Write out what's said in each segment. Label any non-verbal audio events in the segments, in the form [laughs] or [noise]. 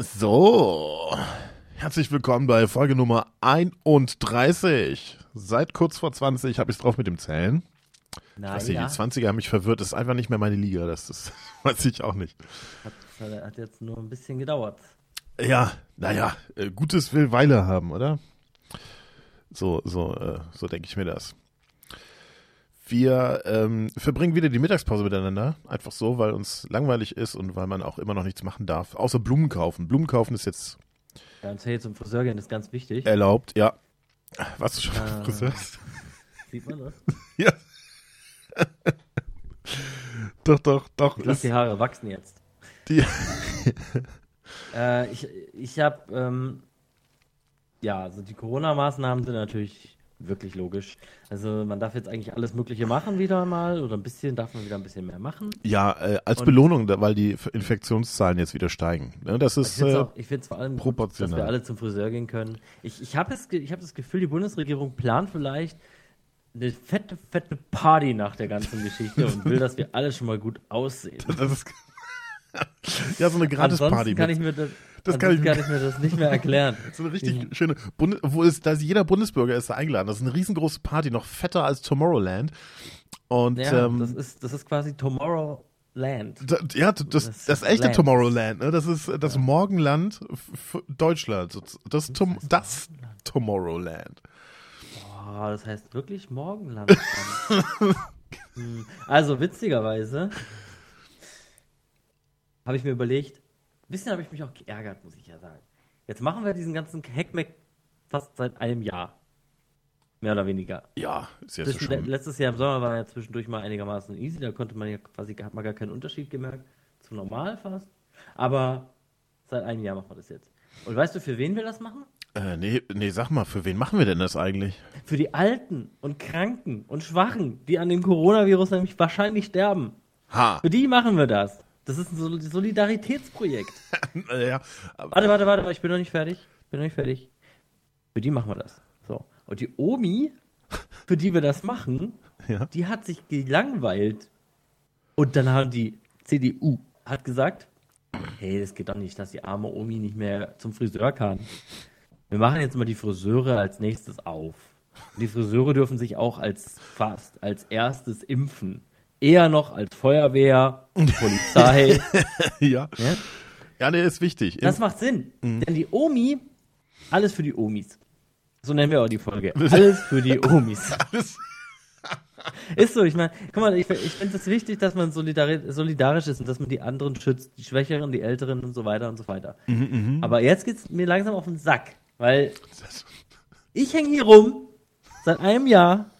So, herzlich willkommen bei Folge Nummer 31. Seit kurz vor 20 habe ich es drauf mit dem Zählen. Na, Weiß nicht, ja. die 20er haben mich verwirrt. Das ist einfach nicht mehr meine Liga. Das, das [laughs] weiß ich auch nicht. Hat, hat jetzt nur ein bisschen gedauert. Ja, naja, äh, Gutes will Weile haben, oder? So, so, äh, so denke ich mir das. Wir ähm, verbringen wieder die Mittagspause miteinander. Einfach so, weil uns langweilig ist und weil man auch immer noch nichts machen darf. Außer Blumen kaufen. Blumen kaufen ist jetzt und hey, zum Friseur gehen ist ganz wichtig. erlaubt, ja. Warst du schon Äh. Friseur? [laughs] Sieht man das? [laughs] Ja. doch, doch, doch. Ich lass die Haare wachsen jetzt. die, [laughs] Äh, ich ich habe, ähm, ja, also die Corona-Maßnahmen sind natürlich wirklich logisch. Also man darf jetzt eigentlich alles Mögliche machen wieder mal oder ein bisschen, darf man wieder ein bisschen mehr machen. ja, äh, als Und- Belohnung, weil die Infektionszahlen jetzt wieder steigen. Ne, das Ich ist finde es äh, auch- ich find's vor allem gut, dass proportional. wir alle zum Friseur gehen können. Ich, ich habe ich hab das Gefühl, die Bundesregierung plant vielleicht eine fette, fette Party nach der ganzen Geschichte und will, dass wir alle schon mal gut aussehen. [laughs] das ist ja so eine Gratisparty. Kann ich mir das, Das kann ich- kann ich mir das nicht mehr erklären. [laughs] So eine richtig schöne, Bundes wo ist, da ist jeder Bundesbürger ist da eingeladen. Das ist eine riesengroße Party, noch fetter als Tomorrowland. Und Ja, ähm, das, ist, das ist quasi Tomorrowland. Da, ja, das, das, Das echte Land. Tomorrowland, ne? Das ist das Morgenland f- Deutschland. Das, Tom, das Tomorrowland. Boah, das heißt wirklich Morgenland. [laughs] Hm, also, witzigerweise habe ich mir überlegt, ein bisschen habe ich mich auch geärgert, muss ich ja sagen. Jetzt machen wir diesen ganzen Heckmeck fast seit einem Jahr. Mehr oder weniger. Ja, ist jetzt Zwischen, schon. letztes Jahr im Sommer war ja zwischendurch mal einigermaßen easy, da konnte man ja quasi, hat man gar keinen Unterschied gemerkt, zu normal fast. Aber seit einem Jahr machen wir das jetzt. Und weißt du, für wen wir das machen? Äh, nee, nee, sag mal, für wen machen wir denn das eigentlich? Für die Alten und Kranken und Schwachen, die an dem Coronavirus nämlich wahrscheinlich sterben. Ha! Für die machen wir das. Das ist ein Sol- Solidaritätsprojekt. [laughs] Ja, Warte, warte, warte, ich bin noch nicht fertig. Ich bin noch nicht fertig. Für die machen wir das. So. Und die Omi, für die wir das machen, Ja. die hat sich gelangweilt. Und dann haben die CDU hat gesagt, hey, das geht doch nicht, dass die arme Omi nicht mehr zum Friseur kann. Wir machen jetzt mal die Friseure als nächstes auf. Und die Friseure dürfen sich auch als fast als erstes impfen. Eher noch als Feuerwehr, [laughs] Polizei. ja. ja? ja, nee, ist wichtig. Das macht Sinn. Denn die Omi, alles für die Omis. So nennen wir auch die Folge. [laughs] Alles für die Omis. [laughs] Alles- Ist so, ich meine, guck mal, ich, ich finde es wichtig, dass man solidari solidarisch ist und dass man die anderen schützt, die Schwächeren, die Älteren und so weiter und so weiter. Aber jetzt geht's mir langsam auf den Sack, weil ich hänge hier rum seit einem Jahr,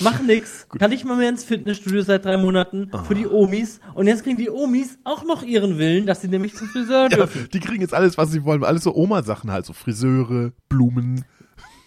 mach nix, kann nicht mal mehr ins Fitnessstudio seit drei Monaten für die Omis und jetzt kriegen die Omis auch noch ihren Willen, dass sie nämlich zum Friseur ja, dürfen. die kriegen jetzt alles, was sie wollen. Alles so Oma-Sachen halt, so Friseure, Blumen.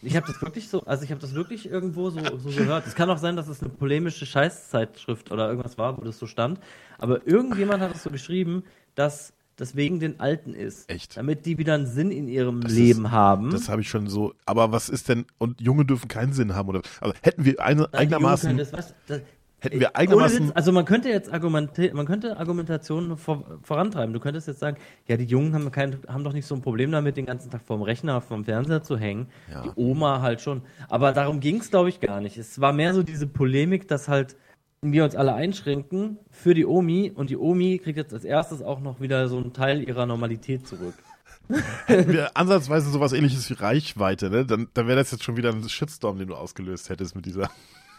Ich habe das wirklich so, also ich habe das wirklich irgendwo so, so gehört. Es kann auch sein, dass es eine polemische Scheißzeitschrift oder irgendwas war, wo das so stand. Aber irgendjemand hat es so geschrieben, dass das wegen den Alten ist. Echt? Damit die wieder einen Sinn in ihrem Das Leben ist- haben. Das habe ich schon so. Aber was ist denn? Und Junge dürfen keinen Sinn haben oder? Also hätten wir eine, Nein, eigenermaßen. Können das, was, das, Hätten wir Ohne eigenermaßen- Witz, also man könnte jetzt Argumente, man könnte Argumentationen vor, vorantreiben. Du könntest jetzt sagen, ja, die Jungen haben, kein, haben doch nicht so ein Problem damit, den ganzen Tag vorm Rechner, vorm Fernseher zu hängen. Ja. Die Oma halt schon. Aber darum ging es, glaube ich, gar nicht. Es war mehr so diese Polemik, dass halt wir uns alle einschränken für die Omi und die Omi kriegt jetzt als erstes auch noch wieder so einen Teil ihrer Normalität zurück. hätten wir ansatzweise sowas ähnliches wie Reichweite, ne? Dann, dann wäre das jetzt schon wieder ein Shitstorm, den du ausgelöst hättest mit dieser.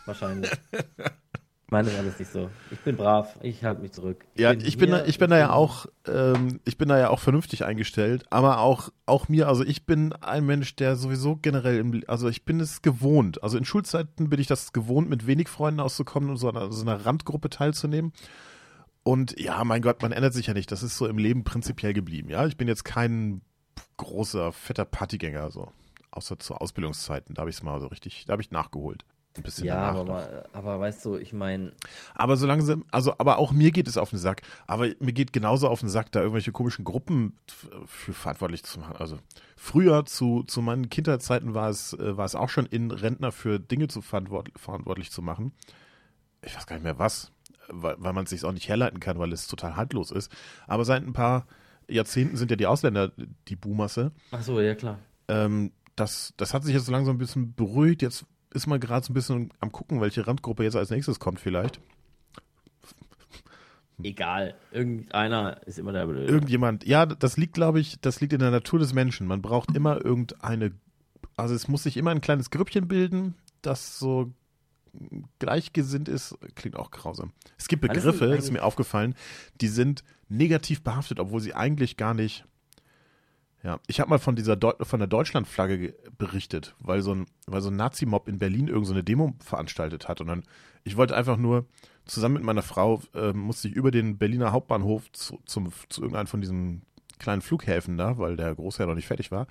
Wahrscheinlich. [laughs] Meine ist alles nicht so. Ich bin brav, ich halte mich zurück. Ja, ich bin, da, ich bin da ja auch, ähm, ich bin da ja auch vernünftig eingestellt, aber auch, auch mir, also ich bin ein Mensch, der sowieso generell, im, also ich bin es gewohnt. Also in Schulzeiten bin ich das gewohnt, mit wenig Freunden auszukommen und so einer, so einer Randgruppe teilzunehmen. Und ja, mein Gott, man ändert sich ja nicht. Das ist so im Leben prinzipiell geblieben. Ja, ich bin jetzt kein großer, fetter Partygänger, so. Außer zu Ausbildungszeiten. Da habe ich es mal so richtig, da habe ich nachgeholt. Ein bisschen Ja, danach aber, aber weißt du, ich meine, Aber so langsam, also, aber auch mir geht es auf den Sack. Aber mir geht genauso auf den Sack, da irgendwelche komischen Gruppen für verantwortlich zu machen. Also früher zu, zu meinen Kindheitszeiten war es, äh, war es auch schon in Rentner für Dinge zu verantwort verantwortlich zu machen. Ich weiß gar nicht mehr was, weil, weil man es sich auch nicht herleiten kann, weil es total haltlos ist. Aber seit ein paar Jahrzehnten sind ja die Ausländer die Buhmasse. Ach so, ja klar. Ähm, das, das hat sich jetzt so langsam ein bisschen beruhigt. Jetzt ist man gerade so ein bisschen am gucken, welche Randgruppe jetzt als nächstes kommt vielleicht. Egal. Irgendeiner ist immer der Blöde. Irgendjemand, ja, das liegt, glaube ich, das liegt in der Natur des Menschen. Man braucht immer irgendeine, also es muss sich immer ein kleines Grüppchen bilden, das so gleichgesinnt ist, klingt auch grausam. Es gibt Begriffe, ist ist mir aufgefallen, die sind negativ behaftet, obwohl sie eigentlich gar nicht. Ja, ich habe mal von dieser Deu von der Deutschlandflagge ge- berichtet, weil so ein, weil so ein Nazi-Mob in Berlin irgendeine so eine Demo veranstaltet hat und dann, ich wollte einfach nur zusammen mit meiner Frau äh, musste ich über den Berliner Hauptbahnhof zu, zum, zu irgendeinem von diesen kleinen Flughäfen da, weil der Großherr noch nicht fertig war.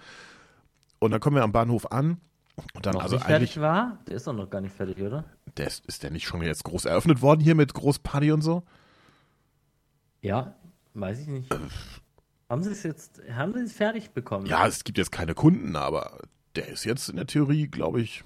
Und dann kommen wir am Bahnhof an und dann noch also nicht fertig war? Der ist doch noch gar nicht fertig, oder? der ist, ist der nicht schon jetzt groß eröffnet worden hier mit Großparty und so? Ja, weiß ich nicht. Haben sie es jetzt, haben sie es fertig bekommen? Ja, es gibt jetzt keine Kunden, aber der ist jetzt in der Theorie, glaube ich,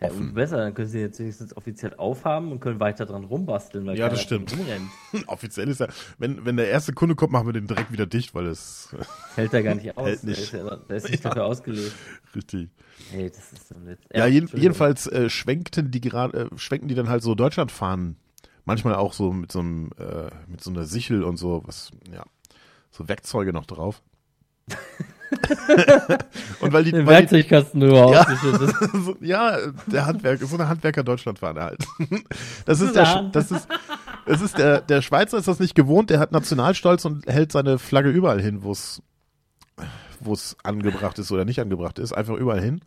Ja, offen. besser, dann können sie jetzt wenigstens offiziell aufhaben und können weiter dran rumbasteln. Weil Ja, das stimmt. [laughs] Offiziell ist er, wenn, wenn der erste Kunde kommt, machen wir den direkt wieder dicht, weil es [laughs] Hält er gar nicht [laughs] aus. Hält Der nicht. ist, ja, der ist nicht Ja. dafür ausgelegt. richtig. Hey, das ist so nett. Ja, jeden, jedenfalls äh, schwenkten die gerade, äh, schwenken die dann halt so Deutschland fahren. Manchmal auch so mit so einem, äh, mit so einer Sichel und so, was, ja, so Werkzeuge noch drauf. [laughs] und weil die, Den weil die Werkzeugkasten drüber Ja. ausgeschüttet. [laughs] so, ja, der Handwerker, so eine Handwerker Deutschlandfahne halt. [laughs] Das ist der, das ist, das ist der, der Schweizer ist das nicht gewohnt, der hat Nationalstolz und hält seine Flagge überall hin, wo es, wo es angebracht ist oder nicht angebracht ist, einfach überall hin.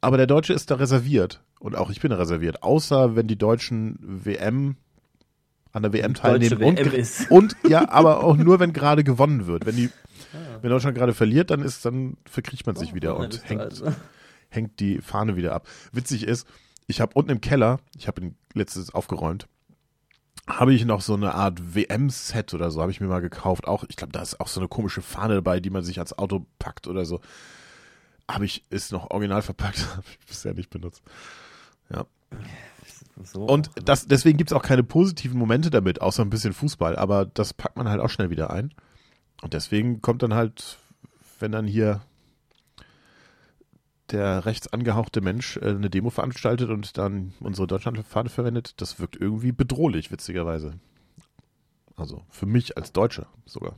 Aber der Deutsche ist da reserviert und auch ich bin da reserviert, außer wenn die Deutschen WM an der WM teilnehmen und, WM ge- ist. und ja, [laughs] aber auch nur wenn gerade gewonnen wird. Wenn die, Ah. wenn Deutschland gerade verliert, dann ist, dann verkriecht man sich wieder Oh, und das hängt, also. [laughs] hängt die Fahne wieder ab. Witzig ist, ich habe unten im Keller, ich habe ihn letztes aufgeräumt, habe ich noch so eine Art WM-Set oder so, habe ich mir mal gekauft. Auch, ich glaube, da ist auch so eine komische Fahne dabei, die man sich ans Auto packt oder so. Habe ich, ist noch original verpackt, [laughs] habe ich bisher nicht benutzt. Ja. So. Und das, deswegen gibt es auch keine positiven Momente damit, außer ein bisschen Fußball, aber das packt man halt auch schnell wieder ein. Und deswegen kommt dann halt, wenn dann hier der rechts angehauchte Mensch äh, eine Demo veranstaltet und dann unsere Deutschlandfahne verwendet, das wirkt irgendwie bedrohlich, witzigerweise. Also für mich als Deutscher sogar.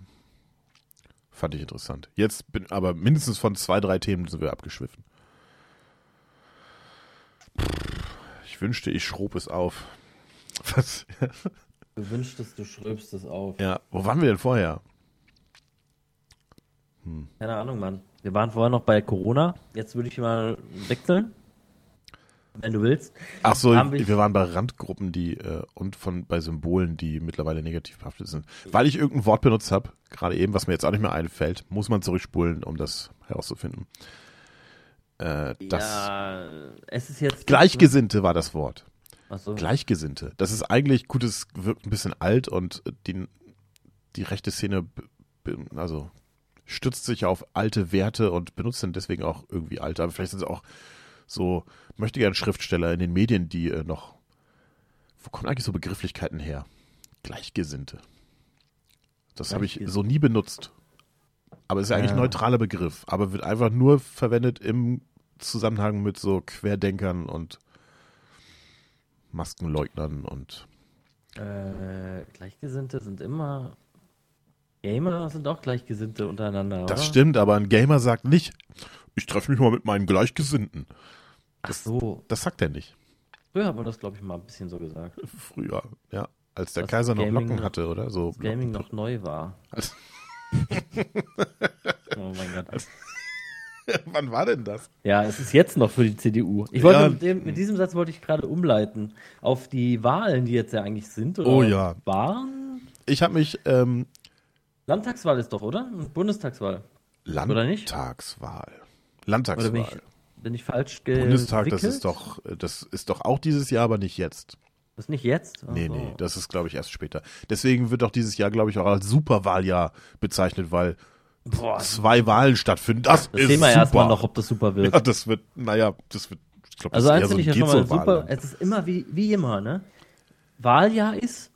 Fand ich interessant. Jetzt bin aber mindestens von zwei, drei Themen sind wir abgeschwiffen. Ich wünschte, ich schrob es auf. [laughs] Was? Du wünschtest, du schröbst es auf. Ja, wo waren wir denn vorher? Keine Ahnung, Mann. Wir waren vorher noch bei Corona. Jetzt würde ich mal wechseln. Wenn du willst. Ach so, wir- wir waren bei Randgruppen, die äh, und von bei Symbolen, die mittlerweile negativ behaftet sind. Weil ich irgendein Wort benutzt habe, gerade eben, was mir jetzt auch nicht mehr einfällt, muss man zurückspulen, um das herauszufinden. Äh, das ja, es ist jetzt. Gleichgesinnte war das Wort. Achso. Gleichgesinnte. Das ist eigentlich gut, es wirkt ein bisschen alt und die, die rechte Szene also stützt sich auf alte Werte und benutzt dann deswegen auch irgendwie alte. Aber vielleicht sind es auch so, möchte gern Schriftsteller in den Medien, die äh, noch, wo kommen eigentlich so Begrifflichkeiten her? Gleichgesinnte. Das habe ich so nie benutzt. Aber es ist ja eigentlich ein neutraler Begriff, aber wird einfach nur verwendet im Zusammenhang mit so Querdenkern und Maskenleugnern und Äh, Gleichgesinnte sind immer. Gamer sind auch Gleichgesinnte untereinander. das oder? stimmt, aber ein Gamer sagt nicht, ich treffe mich mal mit meinen Gleichgesinnten. Ach so. Das sagt er nicht. Früher hat man das, glaube ich, mal ein bisschen so gesagt. Früher, ja. Als der Das Kaiser noch Gaming Locken noch- hatte, oder? So Das Gaming noch neu war. Als- [laughs] oh mein Gott. [laughs] Wann war denn das? Ja, es ist jetzt noch für die CDU. Ich wollte Ja. mit, dem, mit diesem Satz wollte ich gerade umleiten auf die Wahlen, die jetzt ja eigentlich sind. Oder Oh ja. Waren? Ich habe mich ähm, Landtagswahl ist doch, oder? Und Bundestagswahl. Oder nicht? Landtagswahl. Oder Landtagswahl. bin ich, bin ich falsch gewickelt? Bundestag, das ist doch, das ist doch auch dieses Jahr, aber nicht jetzt. Das ist nicht jetzt? Ach Nee, nee, das ist, glaube ich, erst später. Deswegen wird doch dieses Jahr, glaube ich, auch als Superwahljahr bezeichnet, weil Boah, zwei Wahlen stattfinden. Das, das ist sehen wir super. erstmal noch, ob das super wird. Ja, das wird, naja, das wird, ich glaube, das also ist eins eher so ein ich ja schon mal super. Es ist immer wie, wie immer, ne? Wahljahr ist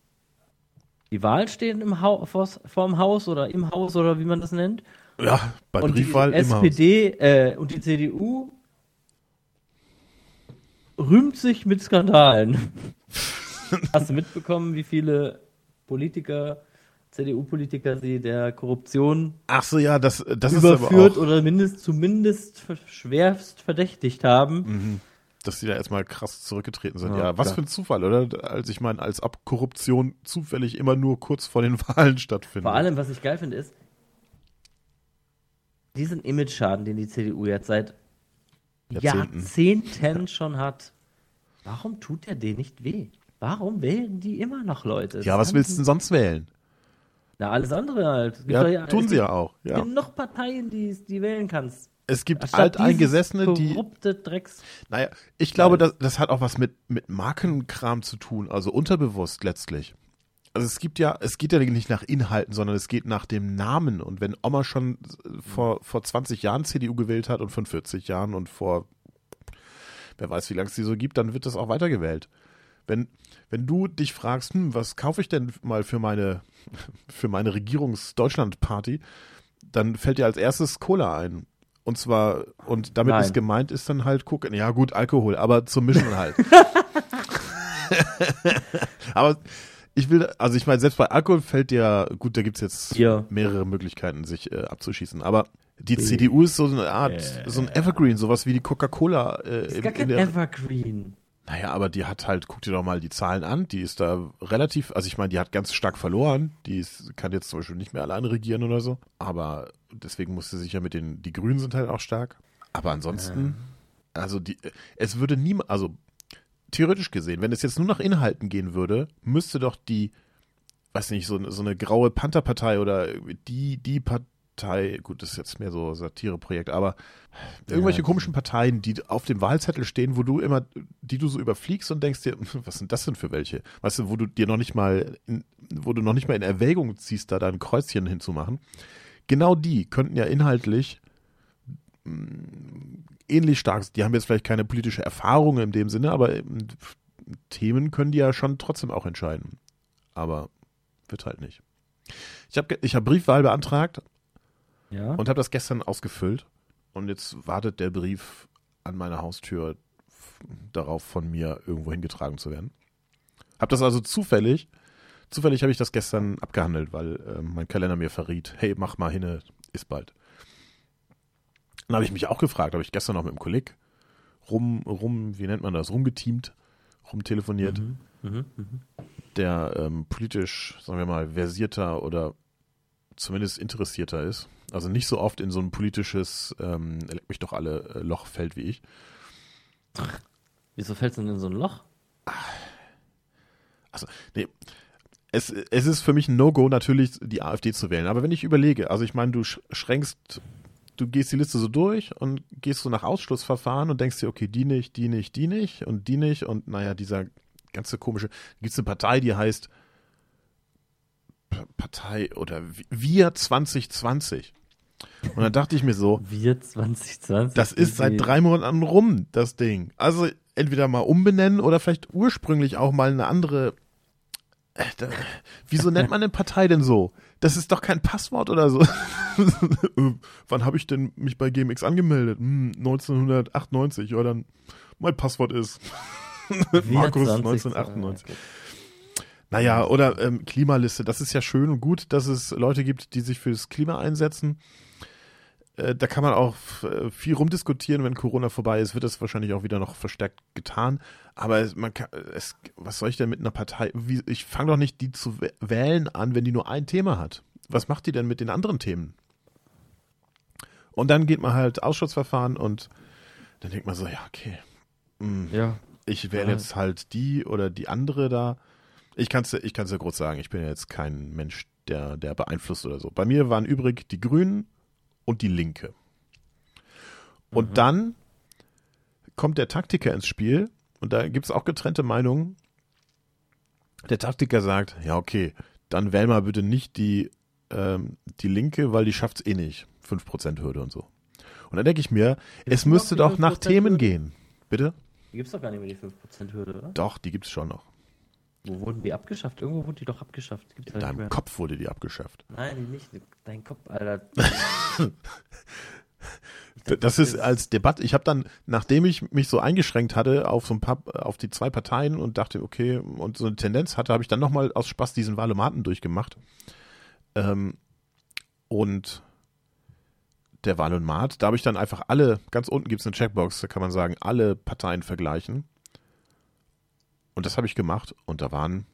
Die Wahlen stehen im Hau vors- vorm Haus oder im Haus oder wie man das nennt. Ja, bei und Briefwahl die. SPD äh, und die CDU rühmt sich mit Skandalen. [laughs] Hast du mitbekommen, wie viele Politiker, CDU-Politiker sie der Korruption Ach so, ja, das, das ist aber überführt auch, oder mindest, zumindest schwerst verdächtigt haben? Mhm. dass die da erstmal krass zurückgetreten sind. Ja, Ja, was klar. für ein Zufall, oder? Als ich meine, als ob Korruption zufällig immer nur kurz vor den [laughs] Wahlen stattfindet. Vor allem, was ich geil finde, ist, diesen Image-Schaden, den die CDU jetzt seit Jahrzehnten. Jahrzehnten, schon hat, warum tut der denen nicht weh? Warum wählen die immer noch Leute? ja, was willst du denn sonst wählen? Na, alles andere halt. Ja, doch tun es sie gibt ja auch. Ja. genug Parteien, die, die wählen kannst. Es gibt Anstatt Alteingesessene, die. korrupte Drecks. Naja, ich glaube, das, das hat auch was mit, mit Markenkram zu tun, also unterbewusst letztlich. Also es gibt ja, es geht ja nicht nach Inhalten, sondern es geht nach dem Namen. Und wenn Oma schon vor, vor 20 Jahren CDU gewählt hat und von 40 Jahren und vor wer weiß, wie lange es die so gibt, dann wird das auch weitergewählt. Wenn, wenn du dich fragst, hm, was kaufe ich denn mal für meine, [laughs] für meine Regierungs-Deutschland-Party, dann fällt dir als erstes Cola ein. Und zwar, und damit Nein. ist gemeint, ist dann halt gucken, ja gut, Alkohol, aber zum Mischen halt. [laughs] [laughs] aber ich will, also ich meine, selbst bei Alkohol fällt dir, gut, da gibt's jetzt Bier. mehrere Möglichkeiten, sich äh, abzuschießen. Aber die. CDU ist so eine Art, Äh. so ein Evergreen, sowas wie die Coca-Cola. Äh, Ist in, gar in kein der, Evergreen. Naja, aber die hat halt, guck dir doch mal die Zahlen an, die ist da relativ, also ich meine, die hat ganz stark verloren, die ist, kann jetzt zum Beispiel nicht mehr alleine regieren oder so, aber deswegen musste sie sich ja mit den, die Grünen sind halt auch stark, aber ansonsten, also die, es würde niemand, also theoretisch gesehen, wenn es jetzt nur nach Inhalten gehen würde, müsste doch die, weiß nicht, so, eine- so eine graue Pantherpartei oder die, die Partei, gut, das ist jetzt mehr so Satireprojekt, aber irgendwelche Ja. komischen Parteien, die auf dem Wahlzettel stehen, wo du immer, die du so überfliegst und denkst dir, was sind das denn für welche? Weißt du, wo du dir noch nicht mal, in, wo du noch nicht mal in Erwägung ziehst, da dein Kreuzchen hinzumachen. Genau die könnten ja inhaltlich mh, ähnlich stark, die haben jetzt vielleicht keine politische Erfahrung in dem Sinne, aber ähm, Themen können die ja schon trotzdem auch entscheiden. Aber wird halt nicht. Ich habe ich hab Briefwahl beantragt Ja. und habe das gestern ausgefüllt. Und jetzt wartet der Brief an meiner Haustür darauf, von mir irgendwo hingetragen zu werden. Hab das also zufällig, zufällig habe ich das gestern abgehandelt, weil äh, mein Kalender mir verriet, hey, mach mal hin, ist bald. Dann habe ich mich auch gefragt, habe ich gestern noch mit einem Kolleg rum, rum, wie nennt man das, rumgeteamt, rumtelefoniert Mhm. Mhm. Mhm. der ähm, politisch, sagen wir mal, versierter oder zumindest interessierter ist. Also nicht so oft in so ein politisches, ähm, leck mich doch alle äh, Loch fällt wie ich. Wieso fällst du denn in so ein Loch? Also, nee. Es, es ist für mich ein No-Go, natürlich die AfD zu wählen. Aber wenn ich überlege, also ich meine, du sch- schränkst, du gehst die Liste so durch und gehst so nach Ausschlussverfahren und denkst dir, okay, die nicht, die nicht, die nicht und die nicht und naja, dieser ganze komische, gibt es eine Partei, die heißt Partei oder Wir 2020. Und dann dachte ich mir so, Wir 2020. das ist seit drei Monaten rum, das Ding. Also entweder mal umbenennen oder vielleicht ursprünglich auch mal eine andere. Äh, wieso nennt man eine Partei denn so? Das ist doch kein Passwort oder so. [laughs] Äh, Wann habe ich denn mich bei GMX angemeldet? Hm, 1998. Ja, dann mein Passwort ist [laughs] Markus 1998. Naja, oder ähm, Klimaliste. Das ist ja schön und gut, dass es Leute gibt, die sich fürs Klima einsetzen. Äh, da kann man auch äh, viel rumdiskutieren. Wenn Corona vorbei ist, wird das wahrscheinlich auch wieder noch verstärkt getan. Aber es, man kann, es, was soll ich denn mit einer Partei? Wie, ich fange doch nicht die zu wäh- wählen an, wenn die nur ein Thema hat. Was macht die denn mit den anderen Themen? Und dann geht man halt Ausschussverfahren und dann denkt man so, ja, okay. hm, Ja. ich wähle jetzt halt die oder die andere da. Ich kann es ich kann's ja kurz sagen, ich bin ja jetzt kein Mensch, der, der beeinflusst oder so. Bei mir waren übrig die Grünen und die Linke. Und Mhm. dann kommt der Taktiker ins Spiel und da gibt es auch getrennte Meinungen. Der Taktiker sagt, ja okay, dann wähl mal bitte nicht die, ähm, die Linke, weil die schafft es eh nicht. 5% Hürde und so. Und dann denke ich mir, es Gibt's müsste überhaupt doch nach 5% Themen Hürde? gehen. Bitte? Die gibt's doch gar nicht mehr, die 5% Hürde, oder? Doch, die gibt es schon noch. Wo wurden die abgeschafft? Irgendwo wurden die doch abgeschafft. Gibt's In deinem Kopf wurde die abgeschafft. Nein, nicht. Dein Kopf, Alter. [laughs] das ist als Debatte. Ich habe dann, nachdem ich mich so eingeschränkt hatte auf so ein paar, auf die zwei Parteien und dachte, okay, und so eine Tendenz hatte, habe ich dann nochmal aus Spaß diesen Wahlomaten durchgemacht. Ähm, und der Wahlomat, da habe ich dann einfach alle, ganz unten gibt es eine Checkbox, da kann man sagen, alle Parteien vergleichen. Und das habe ich gemacht und da waren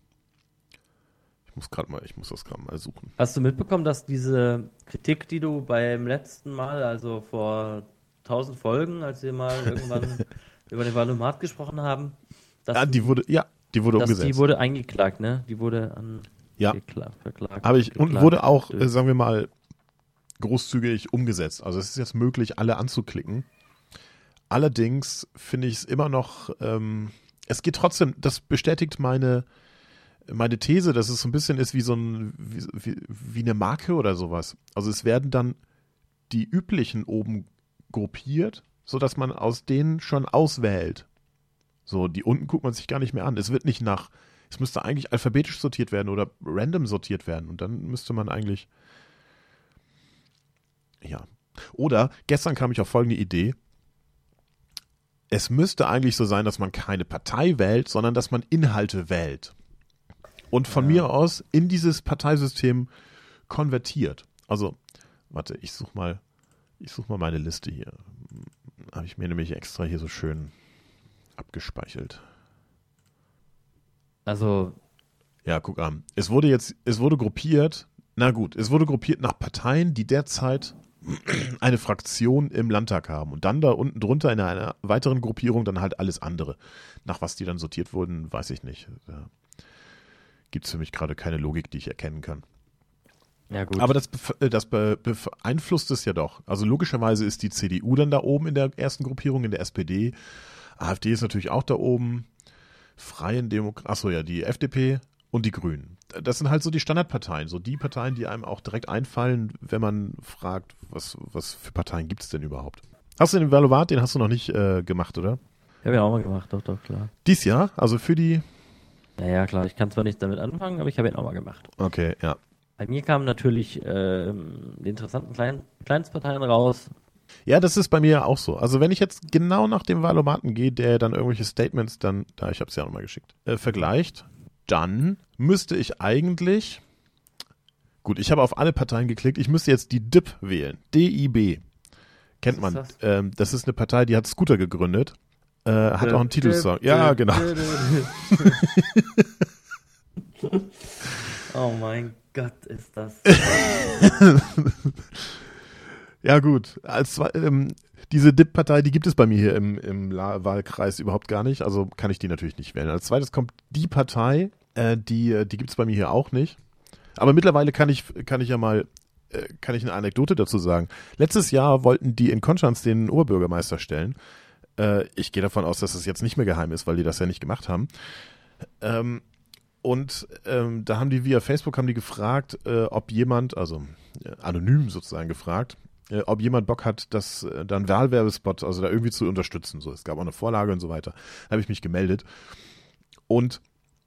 ich muss gerade mal, ich muss das gerade mal suchen. Hast du mitbekommen, dass diese Kritik, die du beim letzten Mal, also vor 1000 Folgen, als wir mal [laughs] irgendwann über den Valomat gesprochen haben, ja, die wurde, ja, die wurde umgesetzt. Die wurde eingeklagt, ne? Die wurde an ja. verklagt. Aber ich geklagt, und wurde auch, äh, sagen wir mal, großzügig umgesetzt. Also es ist jetzt möglich, alle anzuklicken. Allerdings finde ich es immer noch, ähm, es geht trotzdem, das bestätigt meine meine These, dass es so ein bisschen ist wie so ein, wie, wie, wie eine Marke oder sowas. Also es werden dann die üblichen oben gruppiert, sodass man aus denen schon auswählt. So, die unten guckt man sich gar nicht mehr an. Es wird nicht nach, es müsste eigentlich alphabetisch sortiert werden oder random sortiert werden und dann müsste man eigentlich, ja. Oder gestern kam ich auf folgende Idee. Es müsste eigentlich so sein, dass man keine Partei wählt, sondern dass man Inhalte wählt und von ja. mir aus in dieses Parteisystem konvertiert. Also, warte, ich such mal, ich mal meine Liste hier. Habe ich mir nämlich extra hier so schön abgespeichert. Also. Ja, guck an. Es wurde jetzt, es wurde gruppiert, na gut, es wurde gruppiert nach Parteien, die derzeit eine Fraktion im Landtag haben und dann da unten drunter in einer weiteren Gruppierung dann halt alles andere. Nach was die dann sortiert wurden, weiß ich nicht. Ja gibt es für mich gerade keine Logik, die ich erkennen kann. Ja, gut. Aber das, äh, das beeinflusst es ja doch. Also logischerweise ist die CDU dann da oben in der ersten Gruppierung, in der SPD. AfD ist natürlich auch da oben. Freien Demokraten, achso ja, die FDP und die Grünen. Das sind halt so die Standardparteien, so die Parteien, die einem auch direkt einfallen, wenn man fragt, was, was für Parteien gibt es denn überhaupt. Hast du den Valovat, den hast du noch nicht äh, gemacht, oder? Ja, wir haben auch mal gemacht, doch, doch, klar. Dies Jahr, also für die naja, klar, ich kann zwar nicht damit anfangen, aber ich habe ihn auch mal gemacht. Okay, ja. Bei mir kamen natürlich äh, die interessanten Klein Kleinstparteien raus. Ja, das ist bei mir auch so. Also wenn ich jetzt genau nach dem Wahlomaten gehe, der dann irgendwelche Statements dann, da ich habe es ja nochmal geschickt, äh, vergleicht, dann müsste ich eigentlich, gut, ich habe auf alle Parteien geklickt, ich müsste jetzt die DIP wählen, D-I-B. Kennt man. Das? Ähm, das ist eine Partei, die hat Scooter gegründet äh, hat auch einen Titelsong. Ja, genau. [laughs] oh mein Gott, ist das. [laughs] ja, gut. Als, ähm, diese DIP-Partei, die gibt es bei mir hier im, im Wahlkreis überhaupt gar nicht. Also kann ich die natürlich nicht wählen. Als zweites kommt die Partei, äh, die, äh, die gibt es bei mir hier auch nicht. Aber mittlerweile kann ich, kann ich ja mal, äh, kann ich eine Anekdote dazu sagen. Letztes Jahr wollten die in Konstanz den Oberbürgermeister stellen. Äh, ich gehe davon aus, dass es jetzt nicht mehr geheim ist, weil die das ja nicht gemacht haben. Ähm, und ähm, da haben die via Facebook haben die gefragt, ob jemand, also anonym sozusagen gefragt, äh, ob jemand Bock hat, das äh, dann Wahlwerbespot, also da irgendwie zu unterstützen. So, es gab auch eine Vorlage und so weiter. Da habe ich mich gemeldet. Und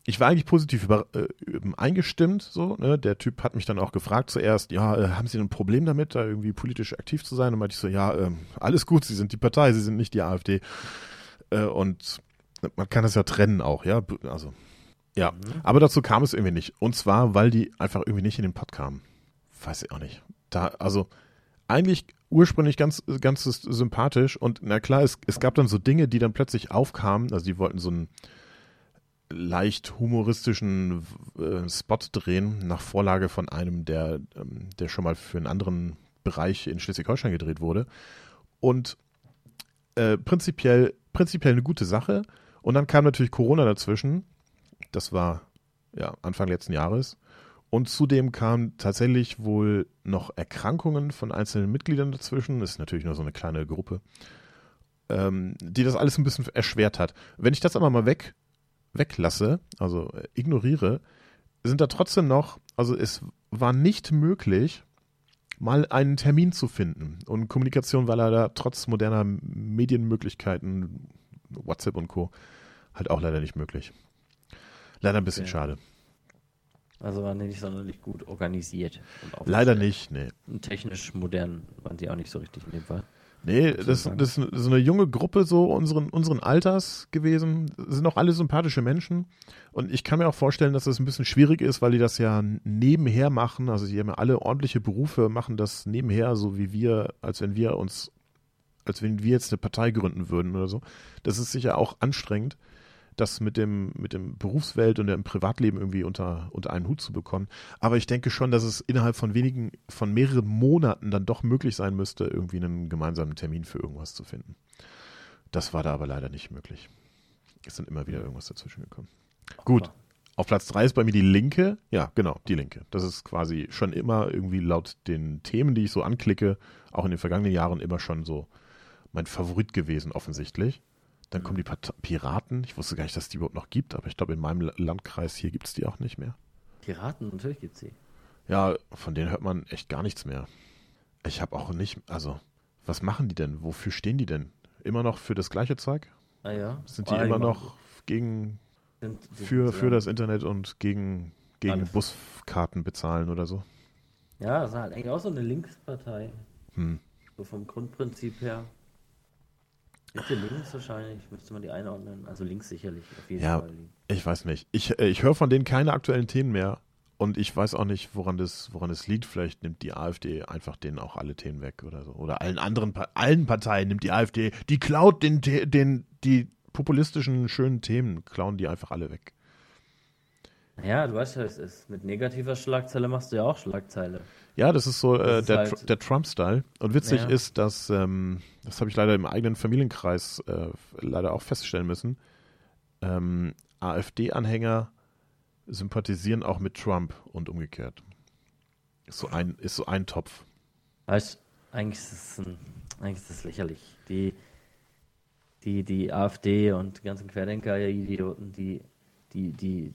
ich war eigentlich positiv über, äh, eingestimmt, so, ne? Der Typ hat mich dann auch gefragt zuerst, ja, äh, haben Sie ein Problem damit, da irgendwie politisch aktiv zu sein? Und meinte ich so, ja, äh, alles gut, Sie sind die Partei, Sie sind nicht die AfD. Äh, und man kann das ja trennen auch, ja. Also, ja. Mhm. Aber dazu kam es irgendwie nicht. Und zwar, weil die einfach irgendwie nicht in den Pod kamen. Weiß ich auch nicht. Da, also, eigentlich ursprünglich ganz, ganz sympathisch und na klar, es, es gab dann so Dinge, die dann plötzlich aufkamen. Also, die wollten so ein, leicht humoristischen äh, Spot drehen, nach Vorlage von einem, der, ähm, der schon mal für einen anderen Bereich in Schleswig-Holstein gedreht wurde. Und äh, prinzipiell, prinzipiell eine gute Sache. Und dann kam natürlich Corona dazwischen. Das war ja Anfang letzten Jahres. Und zudem kamen tatsächlich wohl noch Erkrankungen von einzelnen Mitgliedern dazwischen. Das ist natürlich nur so eine kleine Gruppe, ähm, die das alles ein bisschen erschwert hat. Wenn ich das aber mal weg weglasse, also äh, ignoriere, sind da trotzdem noch, also es war nicht möglich, mal einen Termin zu finden. Und Kommunikation war leider trotz moderner Medienmöglichkeiten, WhatsApp und Co., halt auch leider nicht möglich. Leider ein bisschen Okay. schade. Also waren die nicht sonderlich gut organisiert. Und Leider nicht, nee. Und technisch modern waren die auch nicht so richtig in dem Fall. Nee, das, das ist so eine junge Gruppe so unseren, unseren Alters gewesen. Sind auch alle sympathische Menschen. Und ich kann mir auch vorstellen, dass das ein bisschen schwierig ist, weil die das ja nebenher machen. Also die haben ja alle ordentliche Berufe, machen das nebenher, so wie wir, als wenn wir uns, als wenn wir jetzt eine Partei gründen würden oder so. Das ist sicher auch anstrengend, das mit dem, mit dem Berufswelt und dem Privatleben irgendwie unter, unter einen Hut zu bekommen. Aber ich denke schon, dass es innerhalb von wenigen, von mehreren Monaten dann doch möglich sein müsste, irgendwie einen gemeinsamen Termin für irgendwas zu finden. Das war da aber leider nicht möglich. Es sind immer wieder irgendwas dazwischen gekommen. Gut. Auf Platz 3 ist bei mir die Linke. Ja, genau, die Linke. Das ist quasi schon immer irgendwie laut den Themen, die ich so anklicke, auch in den vergangenen Jahren immer schon so mein Favorit gewesen, offensichtlich. Dann kommen die Pat Piraten. Ich wusste gar nicht, dass es die überhaupt noch gibt, aber ich glaube, in meinem La- Landkreis hier gibt es die auch nicht mehr. Piraten, natürlich gibt's sie. Ja, von denen hört man echt gar nichts mehr. Ich habe auch nicht, also, was machen die denn? Wofür stehen die denn? Immer noch für das gleiche Zeug? Ah ja. Sind die Ah, immer noch gegen, sind, die für, sind, für das Internet und gegen, gegen Alles. Buskarten bezahlen oder so? Ja, das ist halt eigentlich auch so eine Linkspartei. Hm. So vom Grundprinzip her. Mitte links wahrscheinlich, müsste man die einordnen. Also links sicherlich, auf jeden Ja. Fall. Ich weiß nicht. Ich, äh, ich höre von denen keine aktuellen Themen mehr. Und ich weiß auch nicht, woran das, woran das liegt. Vielleicht nimmt die AfD einfach denen auch alle Themen weg oder so. Oder allen anderen, allen Parteien nimmt die AfD, die klaut den, den, die populistischen, schönen Themen, klauen die einfach alle weg. Ja, du weißt ja, es ist. Mit negativer Schlagzeile machst du ja auch Schlagzeile. Ja, das ist so äh, Das ist der, halt- der Trump-Style. Und witzig Ja. ist, dass, ähm, das habe ich leider im eigenen Familienkreis äh, leider auch feststellen müssen, ähm, AfD-Anhänger sympathisieren auch mit Trump und umgekehrt. Ist so ein, ist so ein Topf. Weißt eigentlich ist es ein, eigentlich ist es lächerlich. Die, die, die AfD und die ganzen Querdenker-Idioten, die, die, die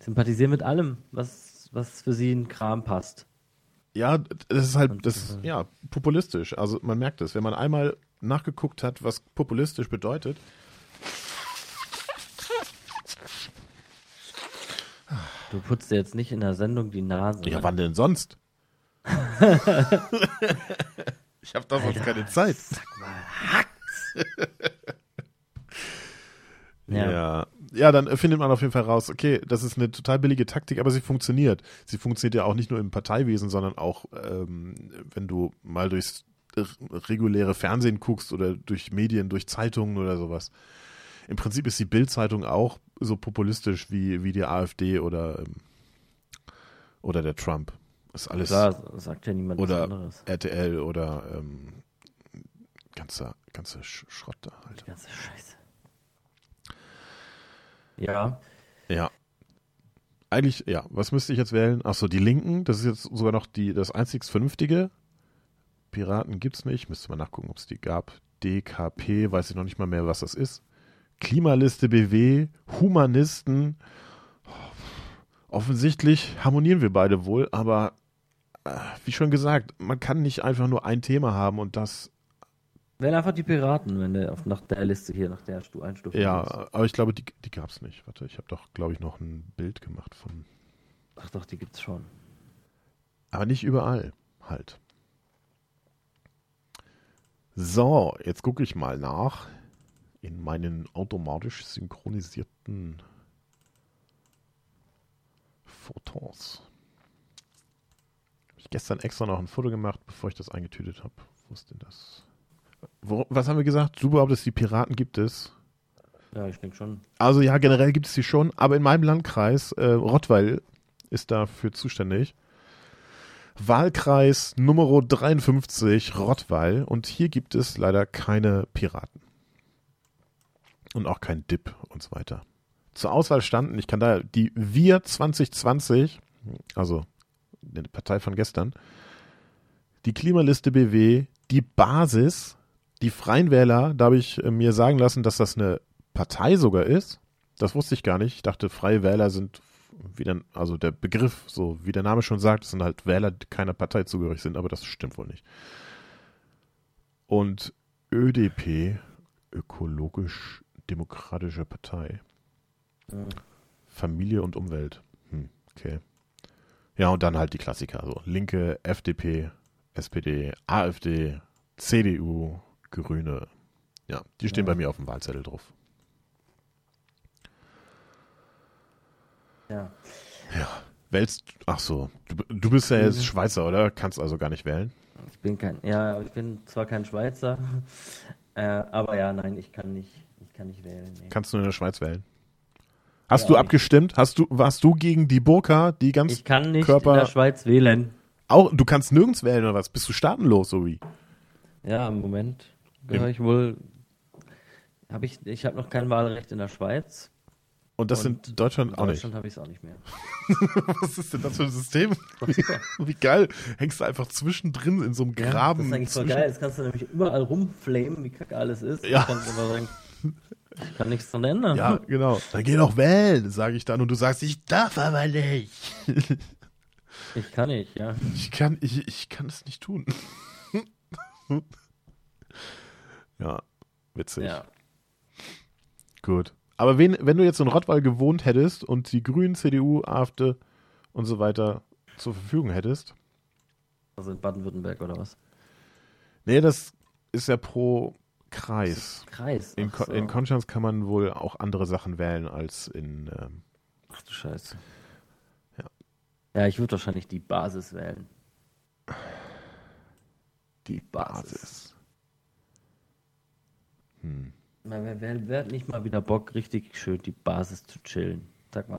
sympathisieren mit allem, was, was für sie in Kram passt. Ja, das ist halt, das, äh, ja, populistisch. Also man merkt es, wenn man einmal nachgeguckt hat, was populistisch bedeutet. Du putzt dir jetzt nicht in der Sendung die Nase. Ja, wann denn sonst? [laughs] ich habe da sonst keine Zeit. [laughs] Ja. Ja. Ja, dann findet man auf jeden Fall raus, okay, das ist eine total billige Taktik, aber sie funktioniert. Sie funktioniert ja auch nicht nur im Parteiwesen, sondern auch, ähm, wenn du mal durchs r- reguläre Fernsehen guckst oder durch Medien, durch Zeitungen oder sowas. Im Prinzip ist die Bild-Zeitung auch so populistisch wie, wie die AfD oder, ähm, oder der Trump. Ist alles Klar, sagt ja niemand was oder anderes. RTL oder ähm, ganzer, ganzer Sch Schrott da halt. Die ganze Scheiße. Ja, Ja. Eigentlich, ja, was müsste ich jetzt wählen? Achso, die Linken, das ist jetzt sogar noch die, das einzig Vernünftige. Piraten gibt's nicht, müsste man nachgucken, ob es die gab. DKP, weiß ich noch nicht mal mehr, was das ist. Klimaliste BW, Humanisten. Offensichtlich harmonieren wir beide wohl, aber äh, wie schon gesagt, man kann nicht einfach nur ein Thema haben und das, wären einfach die Piraten, wenn du auf, nach der Liste hier, nach der Stu Einstufung ja, gehst. aber ich glaube, die, die gab's nicht. Warte, ich habe doch, glaube ich, noch ein Bild gemacht von Ach doch, die gibt's schon. Aber nicht überall, halt. So, jetzt gucke ich mal nach in meinen automatisch synchronisierten Fotos. Habe ich gestern extra noch ein Foto gemacht, bevor ich das eingetütet habe. Wo ist denn das? Wo, was haben wir gesagt? Du behauptest, die Piraten gibt es. Ja, ich denke schon. Also ja, generell gibt es sie schon, aber in meinem Landkreis, äh, Rottweil ist dafür zuständig. Wahlkreis Nummer 53, Rottweil. Und hier gibt es leider keine Piraten. Und auch kein DIP und so weiter. Zur Auswahl standen, ich kann da die Wir 2020, also eine Partei von gestern, die Klimaliste BW, die Basis, die Freien Wähler, da habe ich äh, mir sagen lassen, dass das eine Partei sogar ist. Das wusste ich gar nicht. Ich dachte, Freie Wähler sind, wie dann, also der Begriff, so wie der Name schon sagt, sind halt Wähler, die keiner Partei zugehörig sind, aber das stimmt wohl nicht. Und ÖDP, Ökologisch-Demokratische Partei. Hm. Familie und Umwelt. Hm, okay. Ja, und dann halt die Klassiker. So Linke, FDP, SPD, AfD, CDU, Grüne. Ja, die stehen Ja. bei mir auf dem Wahlzettel drauf. Ja. Wählst, ach so, du, du bist ja jetzt Mhm. Schweizer, oder? Kannst also gar nicht wählen? Ich bin kein, ja, ich bin zwar kein Schweizer, [laughs] äh, aber ja, nein, ich kann nicht, ich kann nicht wählen. Nee. Kannst du in der Schweiz wählen? Hast Ja, du abgestimmt? Hast du, warst du gegen die Burka, die ganz Ich kann nicht Körper- in der Schweiz wählen. auch, du kannst nirgends wählen oder was? Bist du staatenlos, so wie? Ja, im Moment gehöre ich wohl, habe ich, ich habe noch kein Wahlrecht in der Schweiz. Und das Und in Deutschland In auch nicht. Deutschland habe ich es auch nicht mehr. [laughs] Was ist denn das für ein System? [laughs] Wie geil. Hängst du einfach zwischendrin in so einem Ja, Graben. das ist eigentlich voll geil. Jetzt kannst du nämlich überall rumflamen, wie kacke alles ist. Ja. Ich kann aber sagen, ich kann nichts dran ändern. Ja, genau. Dann geh doch wählen, sage ich dann. Und du sagst, ich darf aber nicht. Ich kann nicht, ja. Ich kann, ich, ich kann es nicht tun. [laughs] ja, witzig. ja. Gut. Aber wen, wenn du jetzt in Rottweil gewohnt hättest und die Grünen, CDU, AfD und so weiter zur Verfügung hättest, Also in Baden-Württemberg oder was? nee, das ist ja pro Kreis. Kreis. In, so. in Konstanz kann man wohl auch andere Sachen wählen als in. Ähm, Ach du Scheiße. Ja. Ja, ich würde wahrscheinlich die Basis wählen. die Basis. Basis. Hm. Wer, wer, wer hat nicht mal wieder Bock, richtig schön die Basis zu chillen? Sag mal.